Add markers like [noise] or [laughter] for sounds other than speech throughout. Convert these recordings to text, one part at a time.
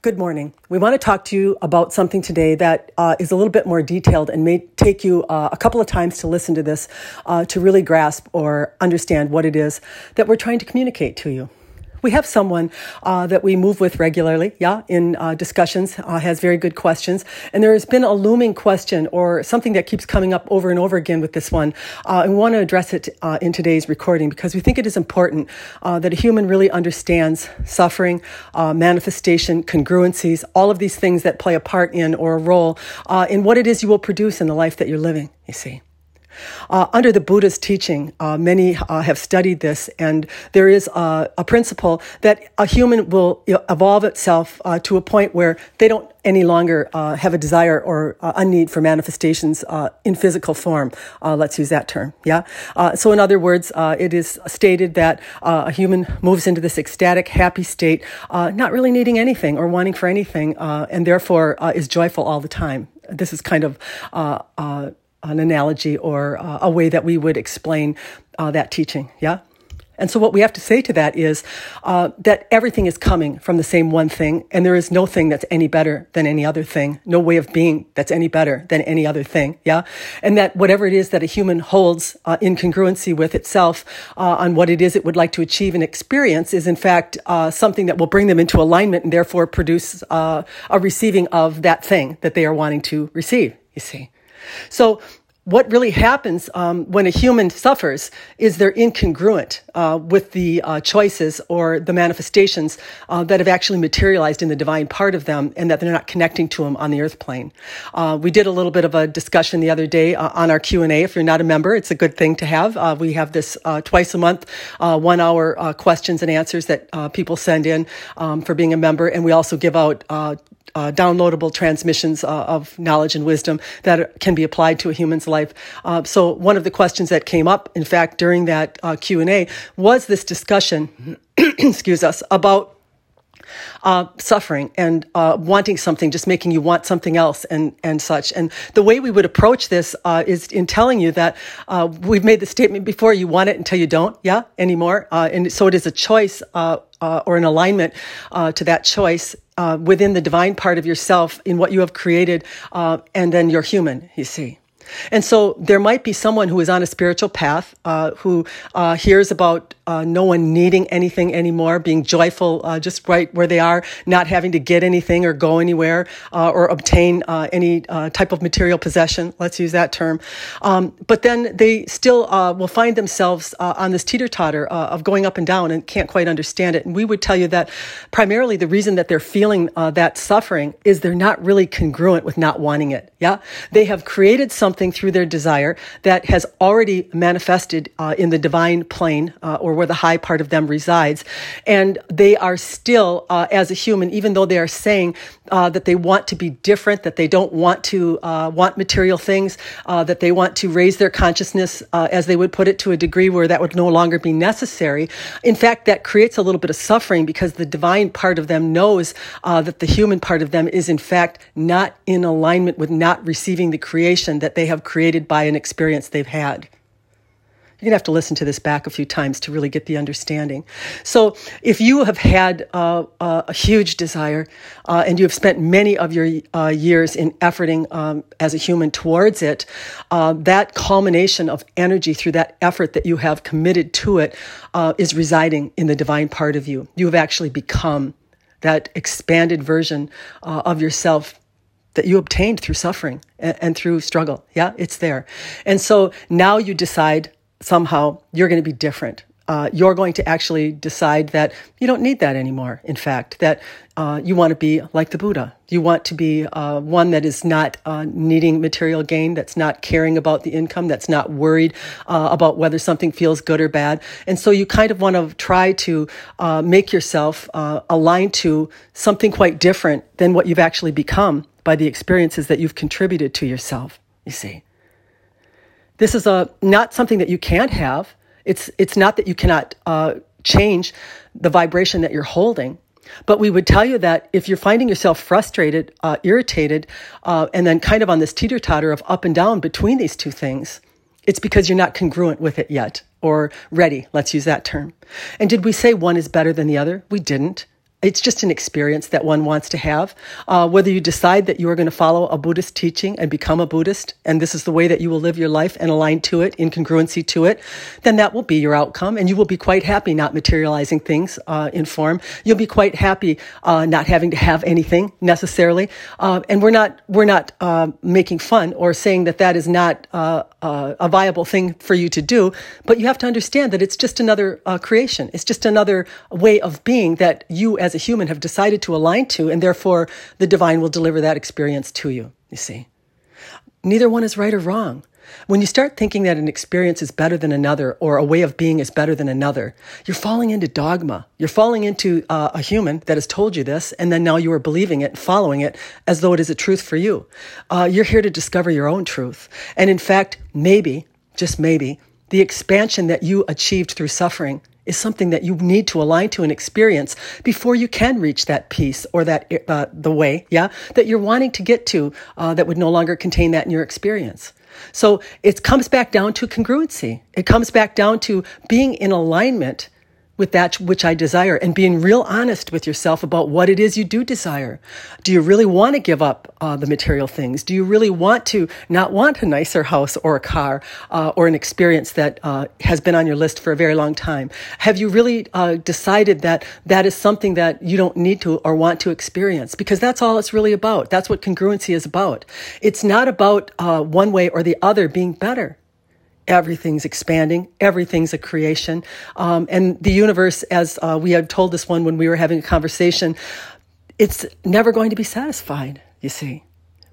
Good morning. We want to talk to you about something today that uh, is a little bit more detailed and may take you uh, a couple of times to listen to this uh, to really grasp or understand what it is that we're trying to communicate to you we have someone uh, that we move with regularly, yeah, in uh, discussions, uh, has very good questions. And there has been a looming question or something that keeps coming up over and over again with this one. Uh, and we want to address it uh, in today's recording because we think it is important uh, that a human really understands suffering, manifestation, congruencies, all of these things that play a part in or a role in what it is you will produce in the life that you're living, you see. Uh, under the Buddha's teaching, uh, many uh, have studied this, and there is a, principle that a human will evolve itself uh, to a point where they don't any longer uh, have a desire or uh, a need for manifestations in physical form. let's use that term. Yeah. so, in other words, it is stated that a human moves into this ecstatic, happy state, not really needing anything or wanting for anything, and therefore is joyful all the time. This is kind of an analogy or uh, a way that we would explain uh, that teaching. Yeah. And so, what we have to say to that is uh, that everything is coming from the same one thing, and there is no thing that's any better than any other thing, no way of being that's any better than any other thing. Yeah. And that whatever it is that a human holds uh, in congruency with itself uh, on what it is it would like to achieve and experience is, in fact, uh, something that will bring them into alignment and therefore produce uh, a receiving of that thing that they are wanting to receive, you see. So what really happens um, when a human suffers is they're incongruent uh, with the uh, choices or the manifestations uh, that have actually materialized in the divine part of them and that they're not connecting to them on the earth plane. Uh, we did a little bit of a discussion the other day uh, on our q&a if you're not a member it's a good thing to have. Uh, we have this twice a month one hour questions and answers that people send in um, for being a member. And we also give out uh, downloadable transmissions uh, of knowledge and wisdom that can be applied to a human's life. Uh, so one of the questions that came up, in fact, during that uh, Q and A, was this discussion. [clears throat] excuse us about uh, suffering and uh, wanting something, just making you want something else and, and such. And the way we would approach this uh, is in telling you that uh, we've made the statement before you want it until you don't, yeah, anymore. Uh, and so it is a choice uh, or an alignment to that choice within the divine part of yourself in what you have created, and then you're human, you see. And so there might be someone who is on a spiritual path uh, who uh, hears about uh, no one needing anything anymore, being joyful uh, just right where they are, not having to get anything or go anywhere uh, or obtain uh, any type of material possession. Let's use that term. Um, but then they still will find themselves on this teeter totter of going up and down and can't quite understand it. And we would tell you that primarily the reason that they're feeling that suffering is they're not really congruent with not wanting it. Yeah. They have created something something through their desire that has already manifested uh, in the divine plane uh, or where the high part of them resides. And they are still, uh, as a human, even though they are saying uh, that they want to be different, that they don't want to uh, want material things, uh, that they want to raise their consciousness, as they would put it, to a degree where that would no longer be necessary. In fact, that creates a little bit of suffering because the divine part of them knows that the human part of them is, in fact, not in alignment with not receiving the creation that they have created by an experience they've had. You're going to have to listen to this back a few times to really get the understanding. So, if you have had uh, uh, a huge desire uh, and you have spent many of your uh, years in efforting um, as a human towards it, uh, that culmination of energy through that effort that you have committed to it uh, is residing in the divine part of you. You have actually become that expanded version of yourself that you obtained through suffering and, and through struggle. Yeah, it's there. And so now you decide somehow you're going to be different. Uh, you're going to actually decide that you don't need that anymore. In fact, that uh, you want to be like the Buddha. You want to be uh, one that is not uh, needing material gain, that's not caring about the income, that's not worried uh, about whether something feels good or bad. And so you kind of want to try to uh, make yourself aligned to something quite different than what you've actually become by the experiences that you've contributed to yourself, you see. This is a, not something that you can't have. It's, it's not that you cannot uh, change the vibration that you're holding. But we would tell you that if you're finding yourself frustrated, uh, irritated, uh, and then kind of on this teeter totter of up and down between these two things, it's because you're not congruent with it yet or ready. Let's use that term. And did we say one is better than the other? We didn't. It's just an experience that one wants to have. Uh, whether you decide that you are going to follow a Buddhist teaching and become a Buddhist, and this is the way that you will live your life and align to it, in congruency to it, then that will be your outcome, and you will be quite happy not materializing things uh, in form. You'll be quite happy uh, not having to have anything necessarily. Uh, and we're not we're not uh, making fun or saying that that is not uh, a viable thing for you to do, but you have to understand that it's just another creation. It's just another way of being that you as as a human have decided to align to, and therefore the divine will deliver that experience to you, you see. Neither one is right or wrong. When you start thinking that an experience is better than another or a way of being is better than another, you're falling into dogma. You're falling into uh, a human that has told you this, and then now you are believing it, following it as though it is a truth for you. Uh, you're here to discover your own truth. And in fact, maybe, just maybe, the expansion that you achieved through suffering is something that you need to align to and experience before you can reach that peace or that uh, the way, yeah, that you're wanting to get to uh, that would no longer contain that in your experience. So it comes back down to congruency. It comes back down to being in alignment with that which I desire and being real honest with yourself about what it is you do desire. Do you really want to give up uh, the material things? Do you really want to not want a nicer house or a car uh, or an experience that uh, has been on your list for a very long time? Have you really uh, decided that that is something that you don't need to or want to experience? Because that's all it's really about. That's what congruency is about. It's not about uh, one way or the other being better everything's expanding, everything's a creation. Um, and the universe, as uh, we had told this one when we were having a conversation, it's never going to be satisfied, you see,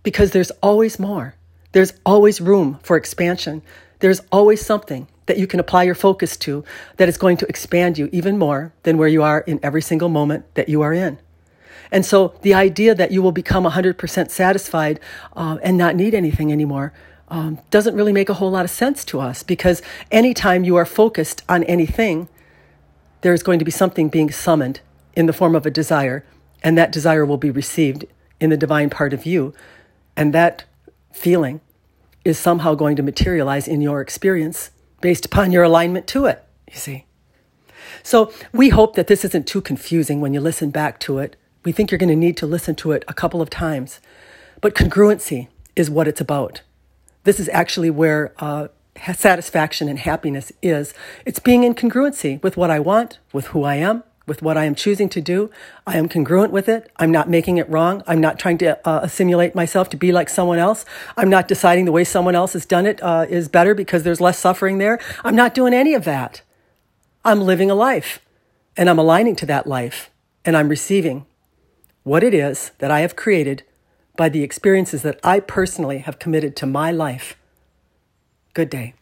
because there's always more. There's always room for expansion. There's always something that you can apply your focus to that is going to expand you even more than where you are in every single moment that you are in. And so the idea that you will become 100% satisfied uh, and not need anything anymore um, doesn't really make a whole lot of sense to us because anytime you are focused on anything, there's going to be something being summoned in the form of a desire, and that desire will be received in the divine part of you. And that feeling is somehow going to materialize in your experience based upon your alignment to it, you see. So we hope that this isn't too confusing when you listen back to it. We think you're going to need to listen to it a couple of times. But congruency is what it's about. This is actually where uh, satisfaction and happiness is. It's being in congruency with what I want, with who I am, with what I am choosing to do. I am congruent with it. I'm not making it wrong. I'm not trying to uh, assimilate myself to be like someone else. I'm not deciding the way someone else has done it uh, is better because there's less suffering there. I'm not doing any of that. I'm living a life and I'm aligning to that life and I'm receiving what it is that I have created by the experiences that I personally have committed to my life. Good day.